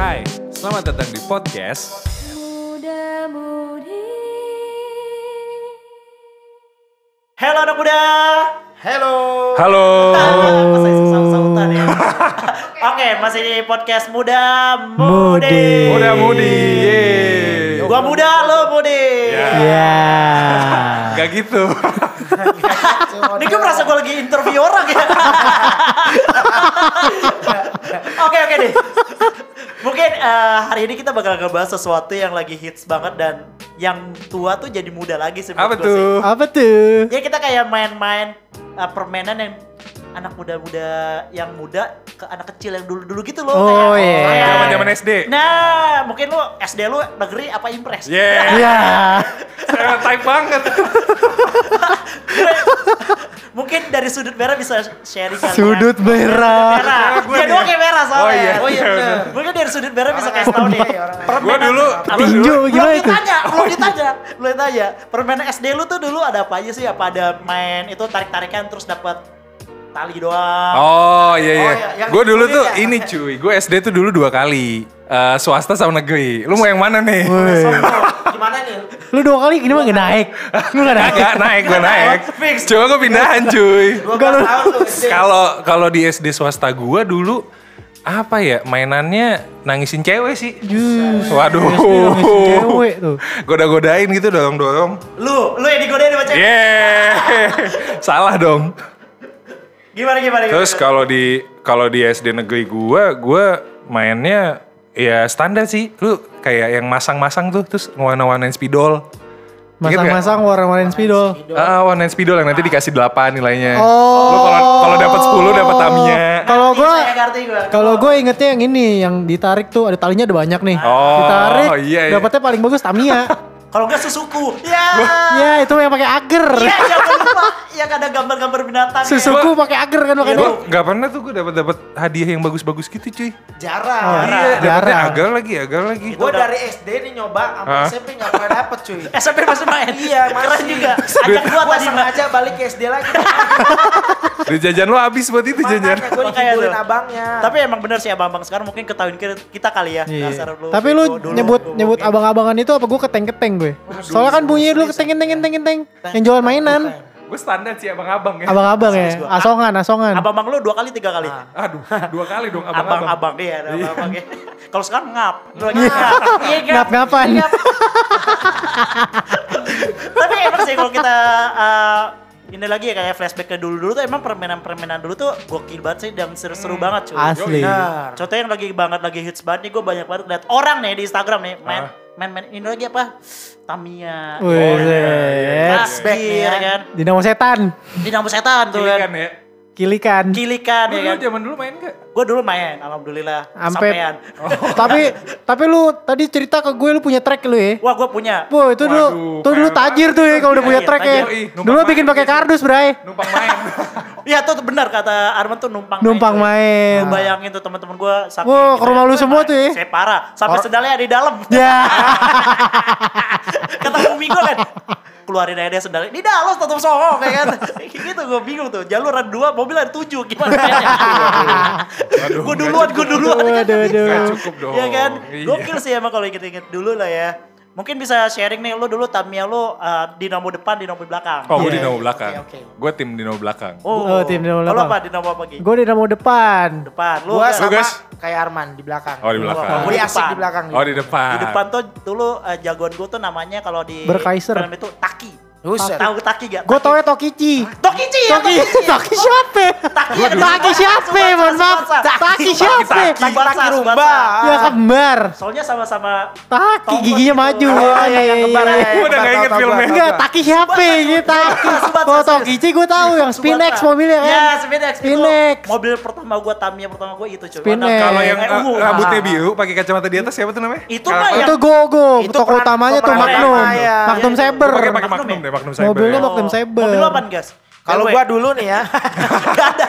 Hai, selamat datang di podcast Muda-mudi Halo anak muda. Halo. Halo. Saut-sautan ya. Oke, masih di podcast muda mudi. Muda mudi. yeay. Gua muda, lo mudi. Ya. Ya. Gak gitu. Ini gue merasa gue lagi interview orang ya. Oke oke deh. Mungkin eh, hari ini kita bakal ngebahas sesuatu yang lagi hits banget dan yang tua tuh jadi muda lagi sih. Apa sih. tuh? Apa tuh? Ya kita kayak main-main uh, permainan yang anak muda-muda yang muda ke anak kecil yang dulu-dulu gitu loh. Oh, iya. kayak- Zaman-zaman SD. Nah, mungkin lu SD lu negeri apa impres? Yeah. Ya. Stereotype banget. Mungkin dari sudut merah bisa sharing kali ya. Sudut merah. Merah. Gua Dia doang kayak merah soalnya. Oh iya. Oh iya bener. Mungkin dari sudut merah bisa kasih tahu nih. Gua dulu Tinju gimana belum itu? ditanya, belum ditanya, belum ditanya. Permainan SD lu tuh dulu ada apa aja sih? Apa ada main itu tarik-tarikan terus dapat tali doang? Oh iya iya. Oh, iya, gue dulu tuh ya? ini cuy. Gue SD tuh dulu dua kali. Eh, swasta sama negeri. Lu mau yang mana nih? Gimana nih? Lu dua kali gini mah gak naik. Lu gak naik. Agak naik gue naik. Fix. Coba gue pindahan cuy. 12 Enggak, lu- tahun lu SD. Kalau kalau di SD swasta gue dulu apa ya mainannya nangisin cewek sih. Jus. Waduh. Cewek tuh. Goda-godain gitu dorong-dorong. Lu, lu yang digodain sama cewek. Yeah. Salah dong. Gimana gimana? gimana? Terus kalau di kalau di SD negeri gua, gua mainnya ya standar sih. Lu kayak yang masang-masang tuh terus warna-warnain spidol. Masang-masang warna-warnain spidol. Ah, warnain spidol yang nanti dikasih 8 nilainya. Oh. Lu kalau kalau dapat 10 dapat Tamiya. Kalau gua gua. kalau gue ingetnya yang ini yang ditarik tuh ada talinya ada banyak nih. Oh, ditarik iya, iya. dapatnya paling bagus Tamiya. Kalau enggak susuku. Ya. ya itu yang pakai agar. Iya, jangan lupa yang ada gambar-gambar binatang. Susuku pakai agar kan makanya. Gua nggak pernah tuh gua dapat dapat hadiah yang bagus-bagus gitu, cuy. Jarang. Oh, Iya, jarang. agar lagi, agar lagi. Gue dari SD nih nyoba sampai? SMP nggak pernah dapet cuy. SMP masih main. Iya, Keren masih. juga. Ajak gua Gue tadi sengaja balik ke SD lagi. Duit jajan lu habis buat itu jajan. Makanya gue tuh. abangnya. Tapi emang bener sih abang-abang sekarang mungkin ketahuin kita, kali ya. Iya. Dasar lu. Tapi lu nyebut dulu nyebut abang-abangan itu apa gue keteng-keteng gue. Soalnya kan bunyinya dulu keteng keteng keteng keteng yang jual mainan. Gue standar sih abang-abang ya. Abang-abang ya. Asongan, asongan. Abang-abang lu dua kali tiga kali. Aduh, dua kali dong abang-abang. Abang-abang iya, ada abang-abang ya. Kalau sekarang ngap. Ngap. Iya, Ngap-ngapan. Ngap. Tapi emang sih kalau kita eh, ini lagi ya kayak flashback ke dulu-dulu tuh emang permainan-permainan dulu tuh gokil banget sih dan seru-seru banget cuy. Asli. Benar. Contoh yang lagi banget lagi hits banget nih gue banyak banget liat orang nih di Instagram nih main Ah. Main main ini lagi apa Tamiya, Wih, Oh, iya, iya, set. Flashback nih Tasbih, ya. ya kan, Dinamo setan, Dinamo Setan tuh kan, kan ya. Kilikan. Kilikan Lu ya kan. zaman dulu main gak? Gue dulu main, alhamdulillah, Sampai sampean. tapi tapi lu tadi cerita ke gue lu punya track lu ya. Wah gue punya, Wah itu dulu tuh dulu tajir tuh ya kalau udah punya Tajir, track ya. tajir. Ih, numpang Dulu main. bikin pakai kardus, Bray. Numpang main. Iya tuh benar kata Arman tuh numpang Numpang cuy. main. Lu bayangin tuh teman-teman gue saking Wah, ke rumah lu main, semua tuh ya. Saya parah, sampai sendalnya ada di dalam. Ya. kata Umi gue kan, keluarin aja deh sendalnya. Di dalam tutup soho kayak kan. Kayak gitu gue bingung tuh. Jalur ada dua, mobil ada tujuh. Gimana? Waduh, gue duluan, gue duluan. Waduh, waduh. Nggak cukup dong. Iya kan? Iya. Gokil sih emang kalau inget-inget dulu lah ya. Mungkin bisa sharing nih, lu dulu Tamiya lu uh, dinamo depan, dinamo belakang. Oh, gue Iya. dinamo belakang. Oke, oke. Gue tim dinamo belakang. Oh, tim dinamo Kalau belakang. apa dinamo apa Gi? Gue dinamo depan. Depan. Lu Gue kan? sama Gas. kayak Arman di belakang. Oh, di belakang. Gue Di asik depan. di belakang. Oh di depan. Di depan tuh dulu uh, jagoan gue tuh namanya kalau di Berkaiser. film itu Taki. Buset. Tahu Taki gak? Gue tau ya Tokichi. Tokichi ya, Toki, Tokichi. Toki siapa? Taki ya, Taki siapa? Mohon maaf. Taki siapa? Taki. Taki Taki Rumba. Ya kembar. Soalnya sama-sama Taki giginya gitu. maju. Oh iya yang kembar ya. Gua udah nggak inget filmnya. Enggak, Taki siapa? Ini Taki. Subatsa, Oh. Tokichi gue tahu yang Spinex mobilnya kan. Ya, Spinex. Spinex. mobil pertama gue, Tamiya pertama gue itu cuy. Spinex. Kalau yang eh, rambutnya Ah. biru pakai kacamata di atas siapa tuh namanya? Itu Kalau- mah yang- Itu Go Go, Itu toko utamanya tuh pemeran Magnum. utama, ya. Magnum Iya, Saber. Gue pakai Magnum Magnum ya? deh, Magnum Cyber. Mobilnya Oh, Magnum Saber. Mobil lu apaan, Gas? Kalau gua dulu nih ya. Gak ada.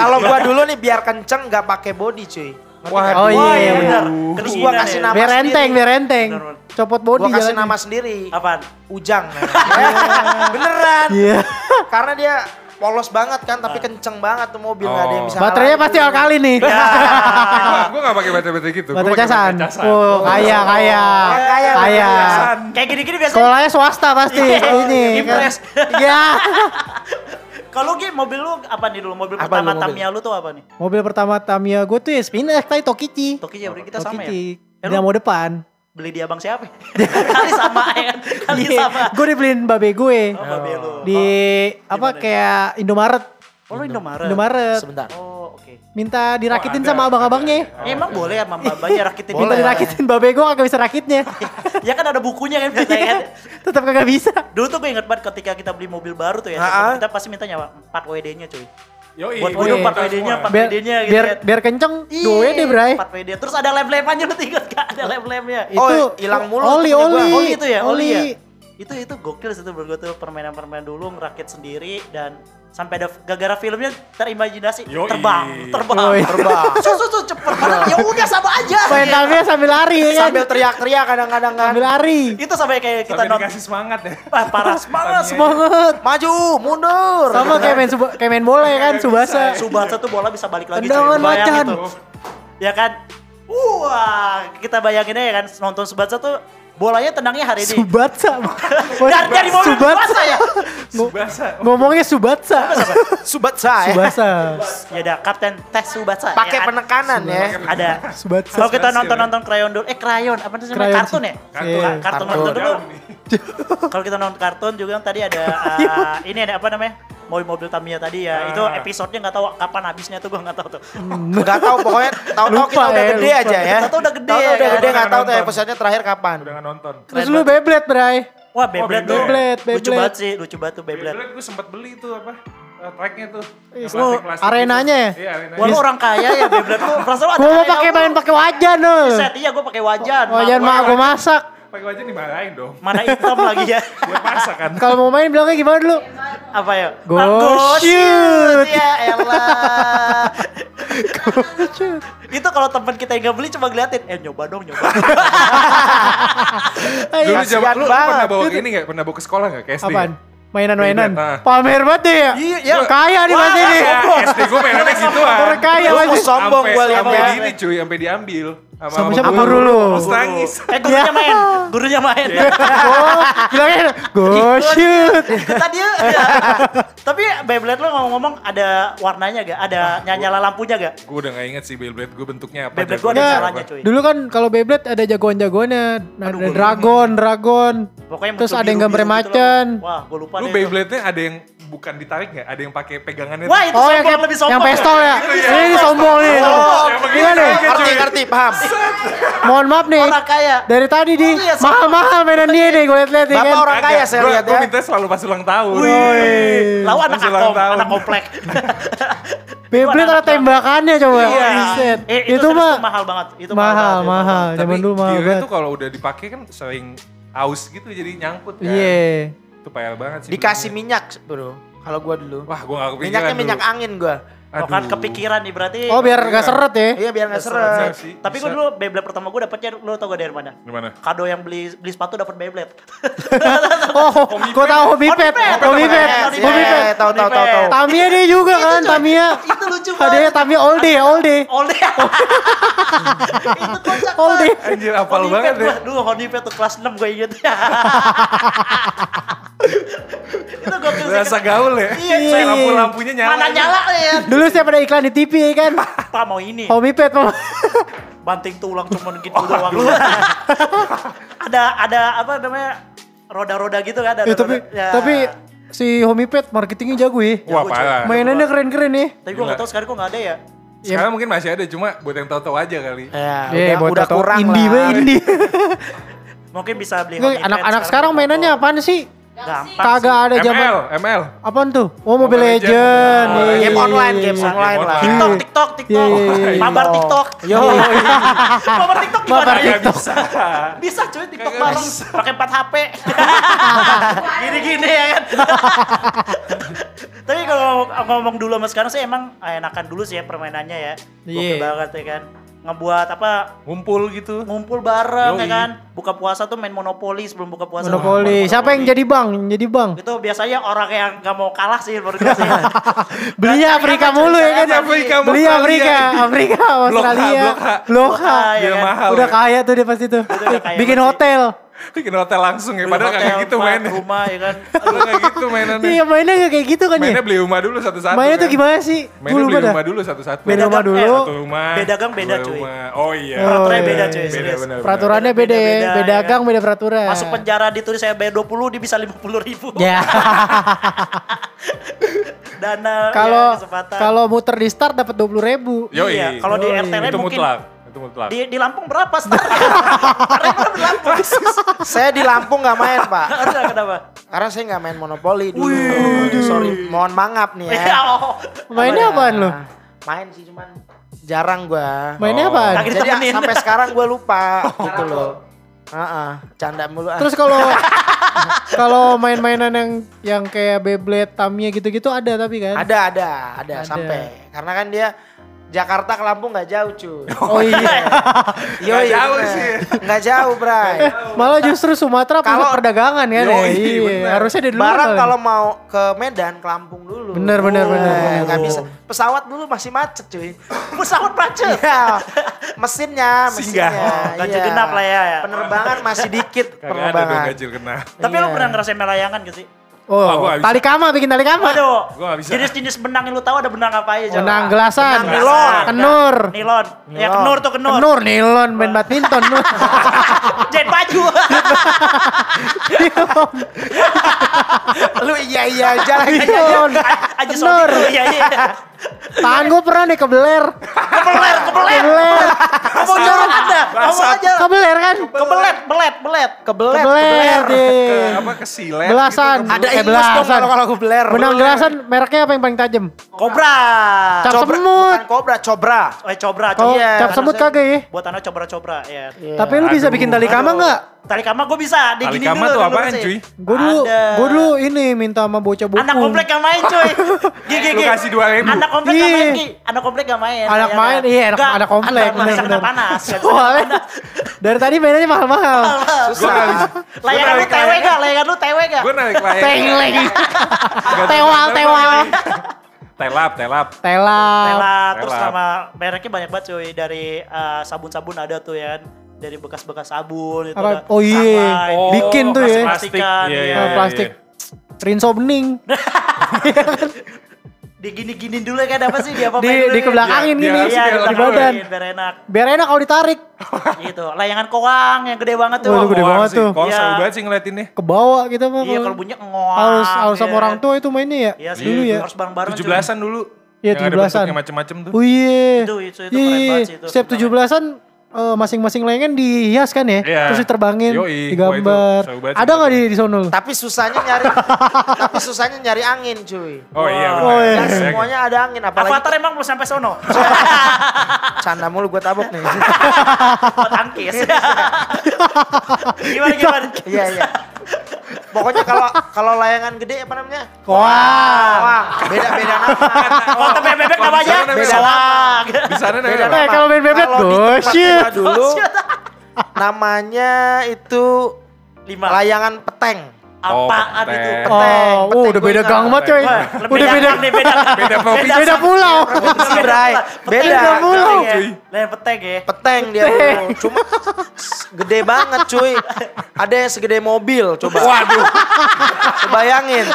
Kalau gua dulu nih biar kenceng nggak pakai body cuy. Wah, nggak? Oh, iya. iya benar. Terus gua kasih nama Biar sendiri. enteng, biar enteng. Bener, bener. Copot body Gua kasih nama sendiri. Apaan? Ujang. Beneran. Iya. Karena dia polos banget kan, tapi kenceng banget tuh mobil nggak ada yang bisa. Baterainya pasti alkali nih. Gua, gua gak pakai baterai-baterai gitu. Baterai pakai casan. casan. Oh, kaya, kaya. kaya, Kaya. Casan. Kayak gini-gini biasanya. Sekolahnya swasta pasti Iya, ini. kan. Impres. Iya. Kalau Gi, mobil lu apa nih dulu? Mobil Apa pertama lu mobil? Tamiya lu tuh apa nih? Mobil pertama Tamiya gue tuh ya Spinex tadi Tokichi. Toki ya, kita sama ya? Tokichi. Eh, Dinamo depan. Beli di abang siapa? Kali sama ya kan? Kali sama. Gue dibeliin babe gue. Oh, babe lu. Di apa Gimana? kayak Indomaret. Oh, lu Indomaret. Indomaret. Sebentar. Oh, oke. Minta dirakitin ada. sama abang-abangnya. Emang boleh ya mama babanya rakitin Minta dirakitin babe gue kagak bisa rakitnya. Ya kan ada bukunya kan biasanya kan. Tetap kagak bisa. Dulu tuh gue inget banget ketika kita beli mobil baru tuh ya, kita pasti minta nyawa 4 WD-nya cuy. Yoi, Buat gue iya. 4 WD-nya, 4 Biar WD-nya gitu biar kan. biar kenceng Iya, dua WD, Bray. 4 WD. Terus ada lem-lemannya lu inget gak? Ada lem-lemnya. Oh, Itu hilang mulu Oli, gua. oli. Oh gitu ya, oli, ya. Oli. Itu itu gokil sih tuh menurut gue tuh permainan-permainan dulu ngerakit sendiri dan sampai ada gara-gara filmnya terimajinasi Yoi. terbang, terbang, Oh, iya. Terbang. Sus, sus, sus, cepet banget. Ya udah sama aja. Main Tamiya sambil lari ya kan. Sambil teriak-teriak kadang-kadang kan. Sambil lari. Itu sampai kayak kita Sampai nonton dikasih semangat ya. Wah, parah semangat Semangat. Maju, mundur. Sama kayak main suba, kayak main bola ya kan, Subasa. Subasa tuh bola bisa balik lagi Tendangan macan. itu. Ya kan? Wah, kita bayangin aja kan nonton Subasa tuh bolanya tendangnya hari ini. Subatsa. dari, dari mobil Subasa ya. Subasa. Ngomongnya Subatsa. Subat saya. Subasa. Ya udah Kapten Tes. Pakai ya, kan? penekanan ya. Ada. Subatsa. Kalau kita Subasa, nonton ya. nonton krayon dulu, eh krayon apa namanya Krayon kartun ya? Kartun. Iya. Kartun nonton dulu. Kalau kita nonton kartun juga tadi ada ah, ini ada apa namanya? Mobil-mobil Tamiya tadi ya. Itu Ah. episodenya nggak tahu kapan habisnya tuh gua nggak tahu tuh. Enggak tahu pokoknya tahu-tahu kita udah ya, gede lupa. aja ya. Tahu-tahu udah gede ya udah kan? gede enggak tahu tuh episodenya terakhir kapan. Udah gak nonton. Terus lu Beyblade, Bray. Wah, Beyblade tuh. Beyblade, Lucu Beyblade. banget sih, lucu banget tuh Beyblade. Beyblade gue sempat beli tuh apa? eh, tracknya tuh. Ih, Yang lu plastik-plastik arenanya ya? gitu. Iya. Wah, lu orang kaya ya Beyblade tuh. Perasaan lu ada Gua mau pakai lu. main pakai wajan loh. Set, iya gua pakai wajan. Wajan Ma- mak gua masak. Pakai wajah dimarahin dong. Mana hitam lagi ya? Buat masak kan. Kalau mau main bilangnya gimana dulu? Apa ya? Go Ah, go shoot. Ya elah. Itu kalau teman kita yang nggak beli cuma ngeliatin, eh nyoba dong, nyoba. Dulu Kasian zaman lu, lu banget. pernah bawa ini gak? Pernah bawa ke sekolah gak? Ke SD? Apaan? Mainan-mainan. Beyblade, nah. Pamer banget deh ya. Iya, iya. Kaya nih nih. Ya, SD gue mainannya gituan. Orang kaya Lu pasti. sombong gua lihat Sampai ini cuy, sampai diambil. Sama sama siapa guru. guru lu? Terus nangis. Eh gurunya main, gurunya main. Oh, bilangnya go shoot. Ikutan dia. Tapi Beyblade lu ngomong-ngomong ada warnanya gak? Ada nyala lampunya gak? Gue udah gak inget sih Beyblade gue bentuknya apa. Beyblade gua ada caranya cuy. Dulu kan kalau Beyblade ada jagoan-jagoannya. Nah, ada dragon, dragon. Pokoknya Terus ada yang gambar gitu macan. Wah, gua lupa Lu. Beyblade-nya ada yang bukan ditarik gak? Ada yang pakai pegangannya. Wah, itu Oh, sombong, yang kayak lebih sombong. yang pistol ya. Ini sombong nih. Oh, sombong. yang begini Gimana nih? Ngerti, ngerti, paham. Mohon maaf nih. Orang kaya. Dari tadi di mahal-mahal mainan dia nih gue liat-liat ya Bapak kan. orang kaya saya lihat Gue ya. minta selalu pas ulang tahun. Wih. Lalu anak akom, tahun. anak komplek. Beyblade ada tembakannya coba. Iya. Eh, itu, itu, mah mahal banget. Itu mahal, mahal. Tapi Zaman dulu mahal banget. tuh kalau udah dipakai kan sering aus gitu jadi nyangkut kan. Iya. Itu payah banget sih. Dikasih benernya. minyak, bro. Kalau gua dulu. Wah gue gak kepikiran Minyaknya dulu. minyak angin gua. Oh, kan Aduh. kepikiran nih berarti. Oh biar gak seret ya. Iya biar nggak Bener seret. sih, Tapi gue dulu Beyblade pertama gue dapetnya lu tau gak dari mana? Gimana? Kado yang beli beli sepatu dapat Beyblade. Oh, gue tahu hobi pet, hobi pet, Hobi hobi Pet. Tahu tahu tahu tahu. Tamiya dia juga kan, Tamiya. itu lucu Adanya Tamiya all day, all day. All day. itu kocak All day. banget. Anjir apal banget Pet ya. gua. Dulu Honey Pet tuh kelas 6 gue inget. itu gokil sih. Berasa gaul ya. Iya, Iya. cuy. Lampu-lampunya nyala. Mana nyala ya? Dulu setiap ada iklan di TV ya kan. Pak mau ini. Hobi pet mau. Banting tulang cuman gitu doang. ada ada apa namanya? Roda-roda gitu kan ada Ya, tapi ya. tapi si Homi Pet marketingnya jago ya. Wah parah. Mainannya keren-keren ya. Tapi gue gak tau sekarang kok gak ada ya. Sekarang mungkin masih ada cuma buat yang tahu-tahu aja kali. Ya, Eh, udah, buat udah kurang indie lah. banget indie. Mungkin bisa beli Anak-anak sekarang mainannya apaan sih? Gampang Kagak ada ML, zaman. ML. Apaan tuh? Oh Mobile Mobile Legends. Legend. Iya, Game iya, online, iya, game iya. online lah. TikTok, TikTok, TikTok. Iya, iya, iya. Mabar TikTok. Yo. Mabar TikTok gimana? Mabar ya? TikTok. Bisa. Bisa cuy TikTok bareng pakai 4 HP. Gini-gini ya kan. Tapi kalau ngomong dulu sama sekarang sih emang enakan dulu sih ya permainannya ya. Gokil Iya. banget ya kan. Ngebuat apa Ngumpul gitu. ngumpul bareng ya Yoi. kan. Buka puasa tuh main monopoli sebelum buka puasa. Monopoli. Siapa yang jadi bang? Yang Jadi bang. Itu biasanya orang yang nggak mau kalah sih menurut gue sih. Belinya Afrika mulu ya kan? Afrika, Beli. Afrika, Afrika, Blok H, Australia. Blok H. Blok H. Blok H, ya kan? mahal. Udah ya. kaya tuh dia pasti tuh. Bikin hotel. Bikin hotel langsung ya. Padahal Hotel, kayak gitu mainnya. Rumah ya kan. Padahal kayak gitu mainannya. Iya mainnya gak kayak gitu kan ya? Mainnya beli rumah dulu satu-satu. Mainnya tuh kan. gimana sih? Mainnya beli dah. rumah dulu satu-satu. Beda rumah gang, dulu. eh, Satu rumah. Beda gang, beda, cuy. rumah. Oh iya. Peraturannya iya. beda cuy, Beda benar. Peraturannya beda, Beda-beda, ya. ya beda kan? gang, beda peraturan. Masuk penjara ditulis saya bayar 20 dia bisa 50 ribu. Ya. Dana Kalau ya, kesempatan. kalau muter di start dapat dua puluh ribu. Yoi. Iya, kalau di. RT mungkin mutlak. Itu mutlak. di di Lampung berapa startnya? Karena di Lampung. Saya di Lampung nggak main pak. Ada kenapa? Karena saya nggak main monopoli dulu. Sorry, mohon mangap nih Ya, ya. oh. Mainnya apaan lu? Main sih cuman jarang gua. Mainnya Oh. apaan? Jadi ditemenin. sampai sekarang gue lupa gitu loh. Heeh, canda mulu. ah. Terus kalau kalau main-mainan yang yang kayak Beyblade, Tamiya gitu-gitu ada tapi kan? ada ada ada Ada. sampai karena kan dia Jakarta ke Lampung nggak jauh cuy. Oh iya. Yoi, jauh bener. sih. Nggak jauh Bray. Eh, malah justru Sumatera pusat Kalau- perdagangan kan ya. Yoi, Iya, bener. harusnya di dulu. Barang kalau mau ke Medan ke Lampung dulu. Bener, bener, bener, Eh, bener. Nggak bisa. Pesawat dulu masih macet cuy. Pesawat macet. Iya, mesinnya, mesinnya. Singgah. Ganjil genap lah ya, ya. Penerbangan masih dikit Kagak ada dong penerbangan. gajil kena. Tapi Iya. lu pernah ngerasain melayangan gak sih? Oh, gua tali kama bikin tali kama. Waduh, Gua bisa. jenis-jenis benang yang lu tahu ada benang apa aja? coba? Benang gelasan, Benang nilon. kenur, Nilon. Ya Nilon. kenur tuh kenur. kenur, nilon, main badminton. Jahit baju. Lu iya iya aja lagi. Nilon, Aja kenur. sodik. Iya, iya. Tangan gue pernah nih kebeler. Kebeler, kebeler. Kebeler. Ngomong jangan ada. Ngomong aja. Kebeler kan? Kebelet, belet, belet. Kebelet, Kebeler Ke deh. apa ke silet Belasan. gitu, Ada Eh, ingus dong belasan. kalau kalau gue beler. Benang gelasan mereknya apa yang paling tajam? Kobra. Cap Cobra, semut. Bukan kobra, cobra. Eh, cobra, cobra. Iya, cap semut kagak ya? Buat anak cobra-cobra, ya. Tapi lu bisa bikin tali kama Aduh. Tali kama gue bisa, Tali digini kama dulu. tuh apaan, cuy? Gue dulu, gue dulu ini minta sama bocah buku. Anak komplek gak main cuy. Gigi, Lu gigi. kasih 2.000. Anak komplek gak Iya. main Ki. Anak komplek gak main. Anak Ya, main, kan? iya anak, anak komplek. Anak kena panas. Soalnya dari tadi mainannya mahal-mahal. Bisa. Layangan lu tewe gak? Layangan lu tewe gak? Gue narik layang. Teng lagi. Tewal, tewal. Telap, telap. Tela. Tela, terus sama mereknya banyak banget cuy. Dari eh, sabun-sabun ada tuh ya. Dari bekas-bekas sabun itu Apa? ada Oh iya. Oh, Bikin tuh ya. Plastikan, Iya, iya. iya, Ah, plastik. Rinso bening. Digini-ginin dulu kan apa sih dia apa Di, di kebelakangin Dia- gini. dia Iya, di biar badan. biar enak. Biar enak kalau ditarik. Gitu. Layangan koang yang gede banget tuh. Waduh, gede banget sih. tuh. Koang Iya. seru banget sih ngeliatinnya. Ke bawah gitu mah. Iya, kalau- bunyi ngoang. harus harus sama iya. orang tua itu mainnya ya. Iya sih, Dulu ya. harus bareng-bareng. cuy. 17-an dulu. Iya, Yang ada 17-an. bentuknya macem-macem tuh. Oh iya. Itu- itu- itu Iya, keren iya. banget sih itu Setiap sebenarnya. 17-an eh, masing-masing layangan dihias kan ya? Iya. Terus diterbangin, Yoi. digambar. Wah, itu Ada nggak di di sono? Tapi susahnya nyari tapi susahnya nyari angin cuy. Oh iya benar. Oh, iya. Dan Iya, semuanya ada angin apalagi Avatar emang belum sampai sono. canda mulu gue tabok nih. Buat tangkis. gimana gimana? Iya iya. Pokoknya kalau kalau layangan gede apa namanya? Wah. Wah, beda-beda nama. Oh, tapi bebek Kalau namanya beda soang. Di sana Beda namanya? Eh, kalau main bebek, Kalau gosip. dulu namanya itu Lima. layangan peteng. Oh, Apaan peteng. itu? Oh, Peteng, oh, peteng udah gua beda gang banget coy. Udah beda beda. Beda provinsi. beda pulau. Bray. Beda. Beda pulau, ya. cuy. Lain peteng ya. Peteng dia tuh. Cuma gede banget cuy. Ada yang segede mobil coba. Waduh. Bayangin.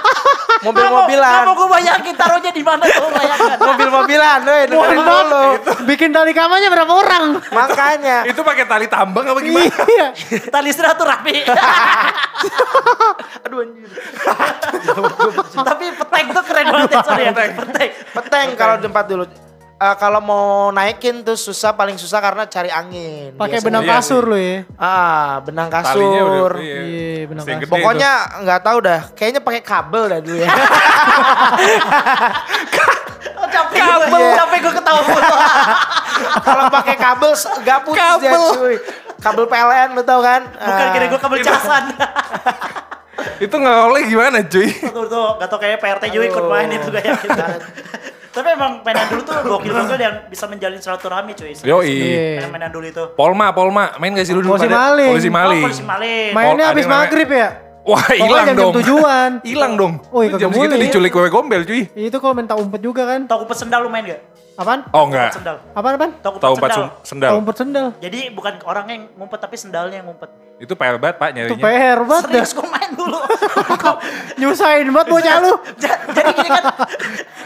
Kamu Mobil-mobilan. gue bayangin taruhnya di mana tuh layangan. Mobil-mobilan, weh, Mohon dulu. Bikin tali kamanya berapa orang? Makanya. Itu pakai tali tambang apa gimana? Iya. Tali silaturahmi. Aduh anjir. Tapi peteng tuh keren banget ya, sorry ya. Peteng. Peteng. Peteng kalau tempat dulu. Eh, kalau mau naikin tuh susah paling susah karena cari angin. Pakai benang Iya kasur lo ya. Ah, benang kasur. udah iya. Iya, benang kasur. Pokoknya nggak tahu dah. Kayaknya pakai kabel dah dulu ya. Oh, capek gue, Iya. capek gue ketawa kalau pakai kabel nggak putus dia Kabel. cuy. Kabel PLN lu tau kan? Bukan Ah. kira gue kabel casan. Itu. Nggak oleh gimana cuy? tuh tuh, gak tau kayak PRT juga ikut main itu kayak gitu. Tapi emang mainan dulu tuh gokil banget yang bisa menjalin silaturahmi cuy. Yoi. Iya. Mainan dulu itu. Polma, Polma, main gak sih lu dulu? Polisi maling. Polisi Oh, maling. polisi malin. Main- Mainnya habis maghrib ya? Wah, hilang dong. tujuan. Hilang dong. Oh, iya, jam segitu diculik wewe gombel, cuy. Itu kalau main tak umpet juga kan? Tahu kumpet sendal lu main gak? Apaan? Oh, enggak. Sendal. Apaan apaan? Tahu Tahu empat sendal. Tak umpet sendal. Jadi bukan orangnya yang ngumpet tapi sendalnya yang ngumpet. Itu PR banget, Pak, Itu nyarinya. PR banget dah. Serius gue main dulu. Nyusahin banget bocah lu. Ja- Jadi gini kan.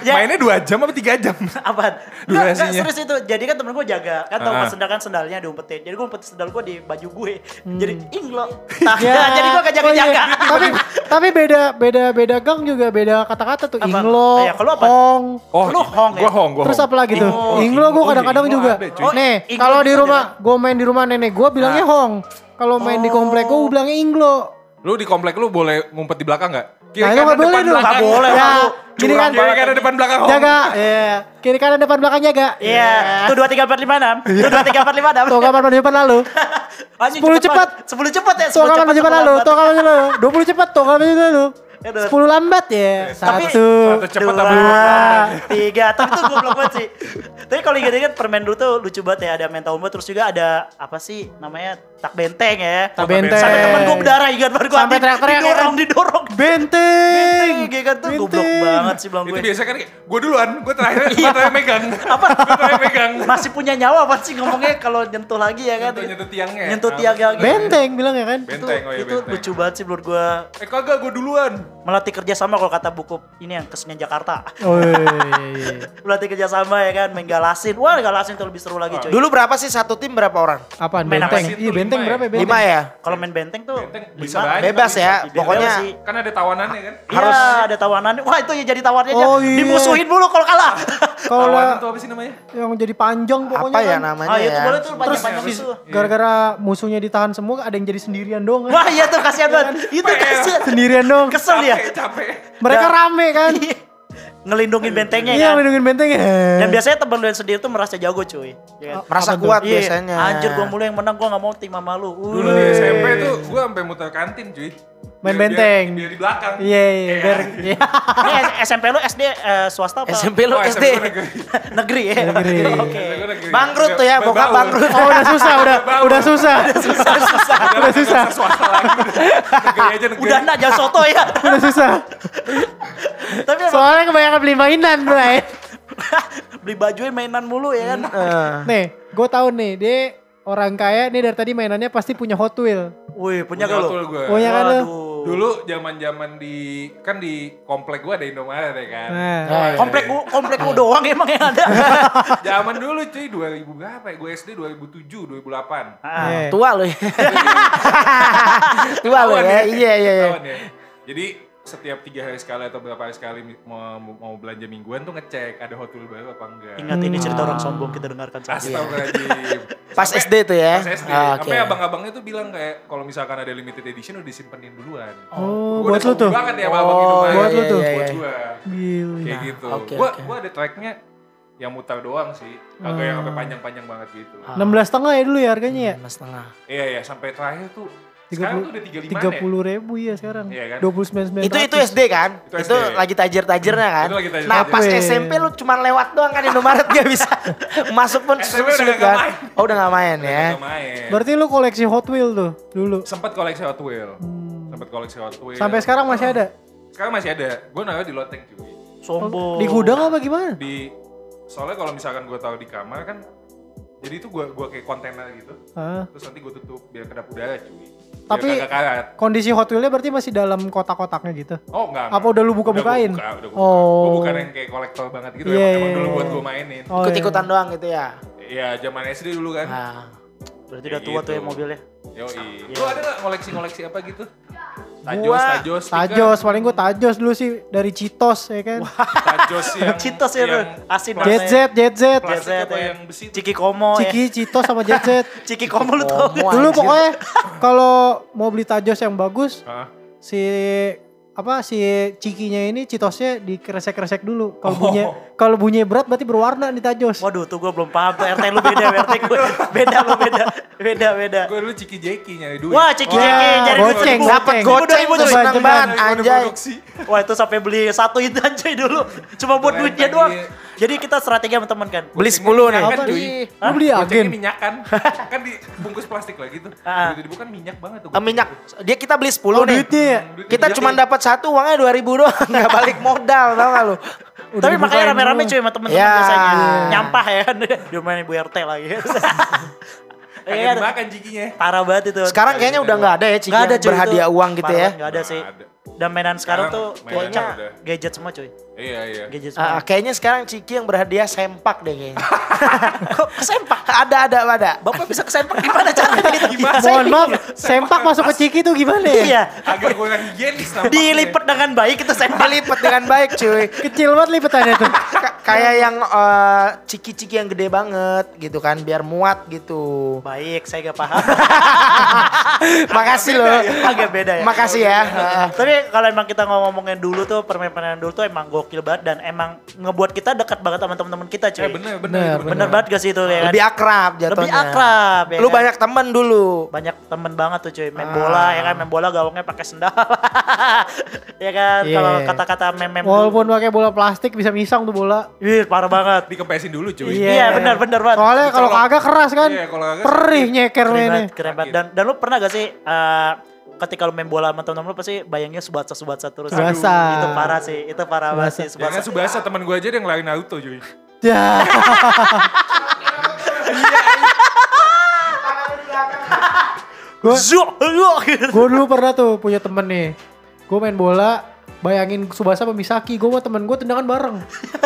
ya, Mainnya 2 jam apa 3 jam? Apaan? Nggak, Durasinya. nggak, serius itu. Jadi kan temen gue jaga. Kan tahu Ah. pas sendal kan sendalnya diumpetin. Jadi gue umpet sendal gue di baju gue. Jadi inglo. Nah, Ya. jadi gue gak Oh, iya. jaga-jaga. tapi tapi beda beda beda gang juga beda kata-kata tuh. Apa? Inglo, Iya, kalau apa? hong. Oh, Lu hong ya? Gua hong, gua Terus apa lagi tuh? Oh, inglo gue kadang-kadang Oh, juga. ada, cuy. Oh, Nih, kalau di juga rumah gue main di rumah nenek gue bilangnya hong. Kalau main di komplek gue bilangnya inglo. Lu di komplek lu boleh ngumpet di belakang gak? Nah, itu nggak boleh tuh. Nggak boleh, Ya, lu. gini Curang kan. Kiri kanan depan belakang. Jaga, ya. Kiri kanan depan belakang jaga. Iya, tuh dua tiga empat lima enam, tuh dua tiga empat lima enam. Tuh kapan maju depan lalu. Anjing, 10 cepet cepat. Sepuluh cepat ya. Tuh sepuluh kapan depan lalu. Tuh kapan lalu. 20 cepat tuh kapan lalu. 10 lambat ya. Tapi- Satu. Satu cepet dua, tiga, tapi itu goblok banget sih. Tapi kalau ingat-ingat permen dulu tuh lucu banget ya, ada mental umpet, terus juga ada apa sih namanya tak benteng ya. Tak benteng. Sampai temen gue berdarah ingat baru gue Sampai teriak-teriak ya didorong, kan? didorong. Benteng. Benteng, kan tuh goblok Benteng. banget sih bilang Itu gue. biasa kan gue duluan, gue terakhir, gue Iya. terakhir megang. Apa? Gue terakhir megang. Masih punya nyawa apa sih ngomongnya kalau nyentuh lagi ya kan? Nyentuh- nyentuh tiangnya. Nyentuh Ah. tiang lagi. Benteng bilang ya kan. Itu, Benteng, oh iya itu benteng. lucu banget sih menurut gue. Eh kagak, gue duluan. Melatih kerjasama kalau kata buku ini yang kesenian Jakarta. Oh iya, iya. Melatih kerjasama ya kan, main galasin. Wah galasin tuh lebih seru lagi coy. Dulu berapa sih satu tim berapa orang? Apaan Main apa benteng? Iya Itu benteng lima berapa ya? ya? Benteng? Lima ya? Kalau main benteng tuh Benteng bisa banyak. Bebas ya, Bebas pokoknya sih. Kan ada tawanannya kan? Harus ada tawanan. Wah itu ya jadi tawarnya aja. Oh, iya. Dimusuhin dulu kalau kalah. Kalau Tawanan tuh apa sih namanya? yang jadi panjang pokoknya apa ya kan. namanya ah itu ya? boleh tuh si- itu. gara-gara musuhnya ditahan semua ada yang jadi sendirian doang kan. Wah iya tuh kasihan banget. Itu kasihan. Sendirian doang. Kesel capek. Mereka rame kan. Ngelindungin bentengnya Iya kan. melindungi bentengnya. Dan biasanya temen lu yang sendiri tuh merasa jago cuy. Ya kan? Merasa kuat Iya, biasanya. Anjir gua mulu yang menang gua gak mau tim sama lu. Dulu di SMP tuh gue sampai muter kantin cuy. Main Biar- benteng. Biar, biar di belakang. Iya iya biar iya. Ini SMP lu SD eh, swasta apa? SMP lu Oh, SD. Negeri. Negeri ya. Negeri. Oke. Bangkrut tuh ya, Udah bokap bangkrut. Oh udah susah udah udah susah. Susah susah. Udah susah. Swasta lagi. Negeri aja negeri. Udah nak jangan soto ya. Udah susah. Tapi Soalnya kebanyakan beli mainan bray. beli bajuin mainan mulu ya kan. Eh, Nih, gue tahu nih dia orang kaya nih dari tadi mainannya pasti punya Hot Wheel. Wih, punya Punya betul gue. Punya kan lu? Dulu zaman-zaman di kan di komplek gua ada Indomaret ya kan. Nah, Oh, iya. Komplek gua, komplek gua doang emang yang ada. Zaman dulu cuy 2000 berapa ya? Gue SD 2007, 2008. Ah. eh. tua lu ya. tua lu Ketahuan ya. Iya iya iya. Ya. Jadi setiap tiga hari sekali atau berapa hari sekali mau, mau belanja mingguan tuh ngecek ada Hot Wheels baru apa enggak. Ingat ini cerita orang sombong kita dengarkan saja. Pas Sampai- SD tuh ya? Pas SD. Ah, oke. Sampai abang-abangnya tuh bilang kayak kalau misalkan ada limited edition udah disimpenin duluan. Oh, Gua buat lu tuh. banget ya abang Oh, Indomaret. buat lu tuh. iya, Buat gua. Gila. Kayak Nah, gitu. oke, gua oke. gua ada tracknya yang muter doang sih. Kagak yang sampai panjang-panjang banget gitu. 16 setengah ya dulu ya harganya ya? Mas setengah. Iya iya sampai terakhir tuh sekarang puluh- tuh udah 35 Tiga ya. puluh ribu ya sekarang. Iya kan? Dua puluh sembilan sembilan. Itu itu SD kan? Itu Itu, SD. lagi tajir-tajirnya kan? Itu lagi tajir-tajir. Nah pas. SMP lu cuma lewat doang kan Indomaret gak bisa masuk pun SMP udah sulit nggak kan? main. Oh udah gak main ya? Udah main. Berarti lu koleksi Hot Wheel tuh dulu. Sempat koleksi Hot Wheel. Sempat koleksi Hot Wheel. Sampai sekarang masih ada. Sekarang masih ada. Gue naruh di loteng cuy. Sombong. Di gudang apa gimana? Di soalnya kalau misalkan gue taruh di kamar kan jadi itu gue gua kayak kontainer gitu. Ah. Terus nanti gue tutup biar kedap udara cuy. Biar Tapi-. Kondisi Hot Wheelnya berarti masih dalam kotak-kotaknya gitu. Oh enggak. Apa udah lu buka-bukain? Udah, gua buka, udah gua buka. Oh. Gue bukan yang kayak kolektor banget gitu. Iya, emang, emang iya, dulu iya. buat gue mainin. Oh, Ikut-ikutan doang gitu ya? Iya zaman SD dulu kan. Nah. Berarti udah Kayak tua tuh ya gitu. mobilnya. Yoi. Lu ada gak koleksi-koleksi apa gitu? Tajos, Gua- tajos. Tajos, paling gue tajos dulu sih dari Citos ya kan. tajos yang Citos ya yang asin plastik- JZ, JZ, JZ, apa ya. yang besi? Ciki Komo ya. Ciki, Citos sama JZ. Ciki Komo lu tau? Dulu pokoknya kalau mau beli tajos yang bagus, si apa si cikinya ini citosnya dikresek-kresek dulu. Kalau Oh. bunyi kalau bunyi berat berarti berwarna nih tajos. Waduh tuh gue belum paham tuh RT lu beda RT gue. Beda lu beda. Beda beda. Gue dulu ciki jeki nyari duit. Wah Ciki Ciki jadi goceng, dulu. Dapat Goceng. goceng seneng banget anjay. Wah itu sampai beli satu itu anjay dulu. Cuma buat duitnya doang. Jadi kita strategi sama temen kan. Beli Gocengnya 10 nih. minyak kan, Apa cuy. nih? Lu beli agen? minyak kan. kan dibungkus plastik lagi tuh. Ah. Begitu dibuka kan minyak banget tuh. Eh, minyak dia kita beli 10 Oh, nih. duitnya ya? Hmm, Kita cuma dapat satu uangnya 2000 doang, nggak balik modal tau gak lu? Udah Tapi makanya rame-rame cuy sama temen-temen Ya. biasanya. Nyampah ya kan. Dia main Bu RT lagi. Iya, dimakan jikinya. parah banget itu. Sekarang kayaknya udah nggak ada ya Ciki Nggak ada cuy berhadiah itu. uang gitu Parah ya. Nggak ada sih. Dan mainan sekarang, Sekarang tuh kayaknya gadget semua cuy. Iya iya. Ah, kayaknya sekarang Ciki yang berhadiah sempak deh kayaknya. Kok sempak? Ada ada ada. Bapak bisa kesempak gimana caranya gitu? Gimana? Mohon maaf, sempak masuk ke Ciki tuh gimana ya? Iya. Agak kurang higienis nampaknya. Dilipet dengan baik itu sempak. Dilipet dengan baik cuy. Kecil banget lipetannya tuh. Ka- kayak yang eh, ciki-ciki yang gede banget gitu kan biar muat gitu. Baik, saya gak paham. Makasih loh. Agak beda ya. Makasih ya. Heeh. Tapi kalau emang kita ngomongin dulu tuh permainan dulu tuh emang gokil banget dan emang ngebuat kita dekat banget sama teman-teman kita cuy. Eh bener bener. Bener, itu Bener banget gak sih itu ya kan? Lebih akrab jatuhnya. Lebih akrab ya Lu kan? banyak temen dulu. banyak temen banget tuh cuy main Ah. bola ya kan main bola gawangnya pakai sendal ya kan Iya. kalau kata-kata mem-mem Walaupun pakai bola plastik bisa misang tuh bola. Ih, parah banget Dikempesin dulu cuy. Iya. iya benar benar banget Soalnya kalau kagak keras kan. Iya, kalau kagak Perih nyeker banget keren banget dan dan lu pernah gak sih eh, ketika lu main bola sama temen-temen lu pasti bayangnya subatsa subatsa terus Subasa. itu parah sih itu parah banget sih Jangan subatsa subasa teman gue aja yang lain Naruto cuy. Ya. Gue dulu pernah tuh punya temen nih. Gue main bola, bayangin Subasa sama Misaki. Gue sama temen gue tendangan bareng.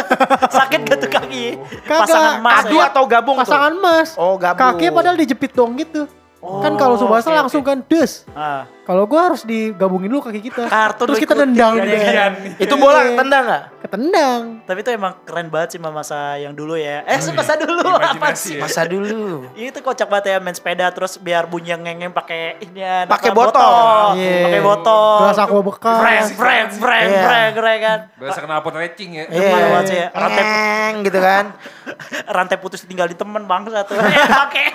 sakit gak tuh kaki Kagak. pasangan emas Adu ya. atau gabung Pasangan tuh? emas. Oh, gabung. Kakinya padahal dijepit dong gitu. kan kalau Oh, Subasa oke, langsung oke. kan des. Ah. Kalau gue harus digabungin dulu kaki kita. Kartun Terus kita ikutin, nendang ya, deh. kan? Itu bola tendang nggak? Ketendang. tapi itu emang keren banget sih sama masa yang dulu ya eh masa dulu apa Imajinasi sih ya. Masa dulu. Itu kocak banget ya main sepeda terus biar bunyi yang ngengeng pakai ini ya, Pakai apa, botol. Iya. pakai botol. Gelas aqua bekas. Freng, freng, freng, Iya. freng, freng kan. Berasa kena pot racing ya. Iya. Parah banget sih ya. Rantai, gitu kan. rantai putus tinggal di temen bangsa tuh. Eh, Pakai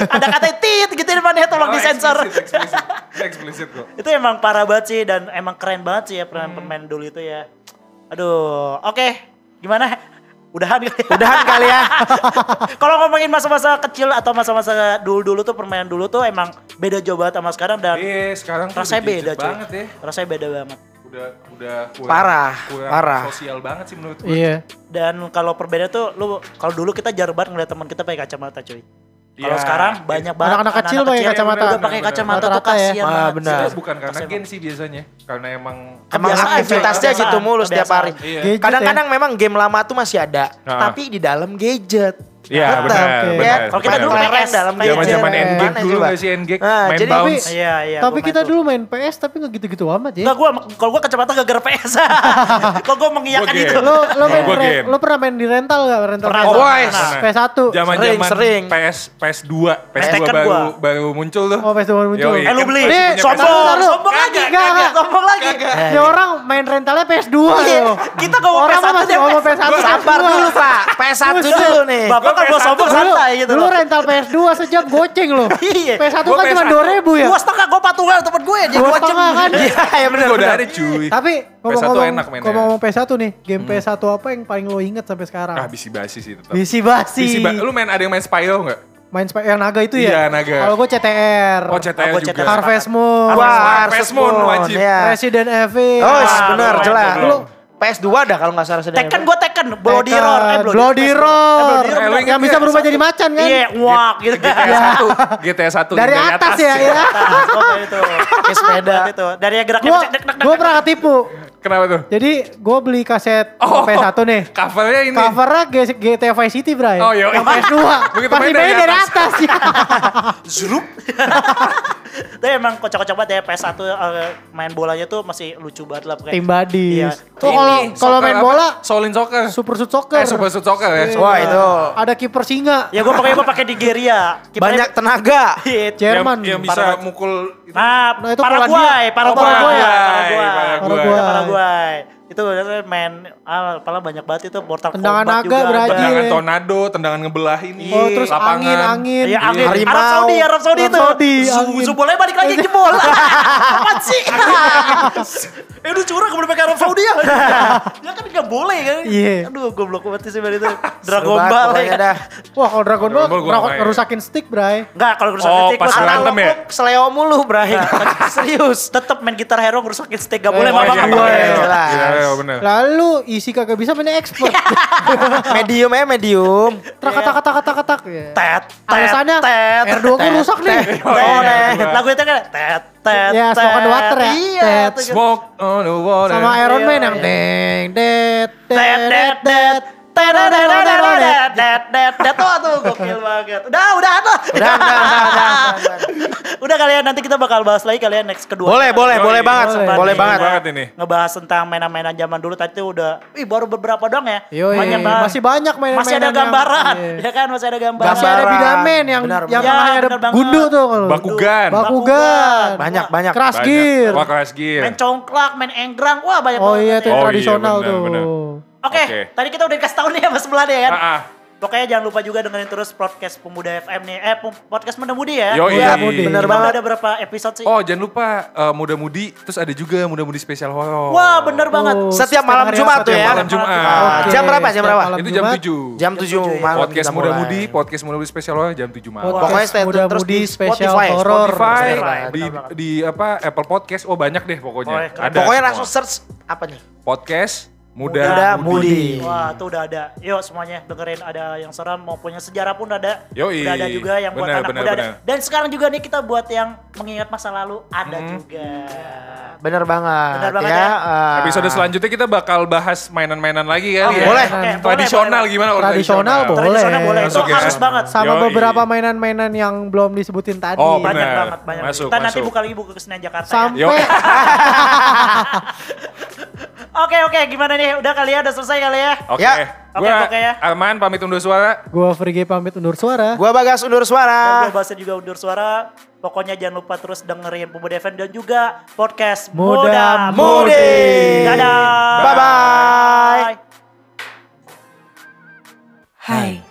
ada kata tit gitu di mana ya tolong Oh, disensor. Eksplisit, eksplisit. Itu eksplisit kok. itu emang parah banget sih dan emang keren banget sih ya permain-permain dulu itu ya. Aduh, oke. Gimana? Udahan kali ya? Udahan kali ya. Kalau ngomongin masa-masa kecil atau masa-masa dulu-dulu tuh permainan dulu tuh emang beda jauh banget sama sekarang dan Iya, sekarang tuh rasanya udah beda banget ya. Rasanya beda banget. Udah udah kurang, Parah, kurang parah. sosial banget sih menurut gue. Iya. Dan kalau perbedaan tuh lu kalau dulu kita jarang banget ngeliat teman kita pakai kacamata cuy. Kalau Iya. sekarang banyak banget Anak-anak kecil pakai kacamata. udah pakai kacamata tuh ya. kasihan Ah, benar. Itu bukan karena gen sih biasanya. Karena emang Emang aktivitasnya gitu mulu setiap kebiasaan. hari. Iya. Gadget Kadang-kadang memang game lama tuh masih ada, Ah. tapi di dalam gadget. Iya, benar, oke. benar. Ya, Kalau kita dulu benar. PS dalam gadget. Zaman-zaman Gadget. Endgame dulu coba? gak sih Endgame? Ah, Main jadi bounce. Iya, iya. Tapi kita main dulu main PS tapi nggak gitu-gitu amat ya. Enggak gua kalau gua kacamata gara-gara PS. Kok gua mengiyakan itu. Lo lo main lo pernah main di rental gak rental Pernah, PS? Oh, boys. PS1. Zaman-zaman Sering, sering. PS PS2, PS2 Tekken baru gua. baru muncul tuh. Oh, PS2 baru muncul. Yoi, Eh lu kan beli. Eh, Sombong, PS1. Taruh. sombong lagi. Kagak. Sombong lagi. Ini orang main rentalnya PS2 Iya, loh. Kita ngomong Orang PS1 mah masih dia ngomong PS1. PS1 Sabar PS2. dulu Pak, PS1 Buset. dulu nih. Bapak kan PS1 sombong santai gitu dulu loh. rental PS2 sejam goceng loh. Iya. PS1 Gua kan cuma PS1. 2000 ya. Dua setengah gua patungan temen gue jadi dua jam. setengah kan. Iya, ya benar Gua udah benar. ada cuy. Tapi PS1 ngomong-ngomong enak mainnya. ngomong PS1 nih, game PS1 apa yang paling lo inget sampai sekarang? Ah, bisi-basi sih tetap. Bisi basi. Bisi ba- Lu main ada yang main Spyro enggak? Main Sp- yang naga itu ya? Iya, naga. Kalau gue CTR. Oh, CTR Aku juga. CTR. Harvest Moon. Wah, Harvest Moon, Moon, wajib. ya. Resident Evil. Oh, Ah, benar, jelas. belum. Lu PS2 ada kalau nggak salah sedang. Tekken gua Tekken, Bloody Roar, eh Bloody Roar. Eh, Bloody Roar. Eh, yang bisa berubah jadi macan kan? Iya, nguak gitu. GTA 1. GTA 1 Dari atas ya, ya. Oke itu. Pakai sepeda. Itu. Dari yang geraknya dek. pernah ketipu. Kenapa tuh? Jadi gue beli kaset Oh. PS1 nih. Covernya ini. Covernya G- GTA Vice City, Bray. Oh, iya. Yang PS2. Begitu Pas main dimainin dari atas. atas. ya. Zrup. Tapi emang kocak-kocak banget ya PS1 eh, main bolanya tuh masih lucu banget lah. Tim Badis. Iya. Tuh kalau kalau main apa? bola Shaolin Soccer. Super Shoot Soccer. Eh, Super Shoot Soccer ya. Iya. Wah, itu Ada kiper singa. Ya gue pokoknya gue pakai Nigeria. banyak tenaga. hit. Jerman. Yang, yang bisa mukul Nah, Nah, itu Paraguay, Oh, Paraguay. Paraguay, Paraguay. Paraguay. Paraguay. Itu biasanya main, ah, apalah banyak banget itu Mortal Tendangan Kombat naga, juga. Brazil. tendangan tornado, tendangan ngebelah ini. Oh, terus lapangan. angin, angin. Iya, angin. Harimau. Arab Saudi, Arab Saudi Arab itu. Saudi. Zu boleh balik lagi jebol. Apaan sih? Eh lu curang ke mana pakai Arab Saudi ya? ya kan nggak boleh kan? Iya. Aduh goblok banget sih itu. Dragon Ball ya. dah. Wah kalau Dragon Ball main. ngerusakin stick bray. Enggak kalau ngerusakin Oh, stick pas berantem ya? Seleo mulu, Bray. Serius. Tetep main gitar hero ngerusakin stick gak boleh Eh, mama iya, iya, boleh. iya. Bener. Lalu isi kagak bisa mainnya expert. medium ya medium. Trak tak tak tak tak tak. Tet, Alasannya tet, R2 gue rusak nih. Oh, tet. Lagu itu kan tet, tet, Ya. Smoke on the Water ya? Iya. Tet. Smoke on the water. Sama Iron Iya, Man yang deng det Tet, det tet, det. Tuh gokil banget. Udah, udah. Udah, udah, udah, udah. Kalian nanti kita bakal bahas lagi kalian next kedua. Boleh, boleh, boleh banget. Boleh banget banget ini. Ngebahas tentang mainan-mainan zaman dulu tadi udah ih baru beberapa dong ya. Banyak banget. Masih banyak mainan-mainan. Masih ada gambaran. Iya. Ya kan, masih ada gambaran. Masih ada bidamen yang yang ya, ada gundu tuh Bakugan. Bakugan. Bakugan. Banyak, banyak. Crash gear. Wah, crash gear. Main congklak, main engrang, Wah, banyak oh banget. Iya, oh iya, itu tradisional tuh. Oke, Oke. tadi kita udah dikasih tahu nih ya Mas Belah ya kan. Ah, ah. Pokoknya jangan lupa juga dengerin terus podcast Pemuda FM nih. Eh, podcast Muda Mudi ya. Yoi. Muda Mudi. Bener banget. udah ada berapa episode sih? Oh jangan lupa eh, Muda Mudi, terus ada juga Muda Mudi spesial horor. Wah, bener banget. Oh, Setiap malam Jumat tuh ya. Malam Jumat. Oke, Jam berapa, jam berapa? malam Itu jam Jumat. 7. Jam 7 malam Podcast Muda. Mudi, podcast Muda Mudi spesial horor jam 7 malam. Podcast Pokoknya stay tune Muda terus Mudi di spesial Spotify, horor. Spotify, di, banget. di apa Apple Podcast, oh banyak deh pokoknya. Oh, ada Pokoknya langsung search apa nih? podcast Muda, Muda Mudi. Mudi. Wah, itu udah ada. Yuk semuanya dengerin ada yang seram maupun yang sejarah pun ada. Yoi. Udah ada juga yang buat Benar, anak benar, muda ada. benar. Dan sekarang juga nih kita buat yang mengingat masa lalu ada Hmm. juga. Bener banget. Bener banget ya. ya. eh, Episode selanjutnya kita bakal bahas mainan-mainan lagi kali Oke, ya. boleh. oke, Tradisional boleh, gimana? kalau Tradisional boleh. Tradisional boleh. Itu Masuk ya. harus banget. Sama Yoi. beberapa mainan-mainan yang belum disebutin tadi. Oh, Banyak benar. banget, banyak. Masuk, Kita nanti masuk. buka lagi buku kesenian Jakarta. ya. Sampai Yo. Oke oke, gimana nih? Udah kali ya, udah selesai kali ya? Oke. Ya. Oke, Gua oke ya. Arman pamit undur suara. gua Frigi pamit undur suara. Gua Bagas undur Dan suara. gue bahasnya juga undur suara. Pokoknya jangan lupa terus dengerin Pemuda FM dan juga podcast Muda Mudi. Dadah. Bye-bye. Hai,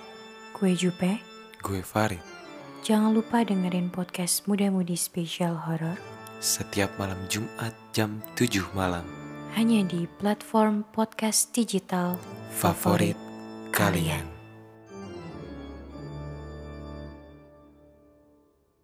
gue Jupe. Gue Farid. Jangan lupa dengerin podcast Muda Mudi Spesial Horror Setiap malam Jumat jam 7 malam. Hanya di platform podcast digital Favorit kalian.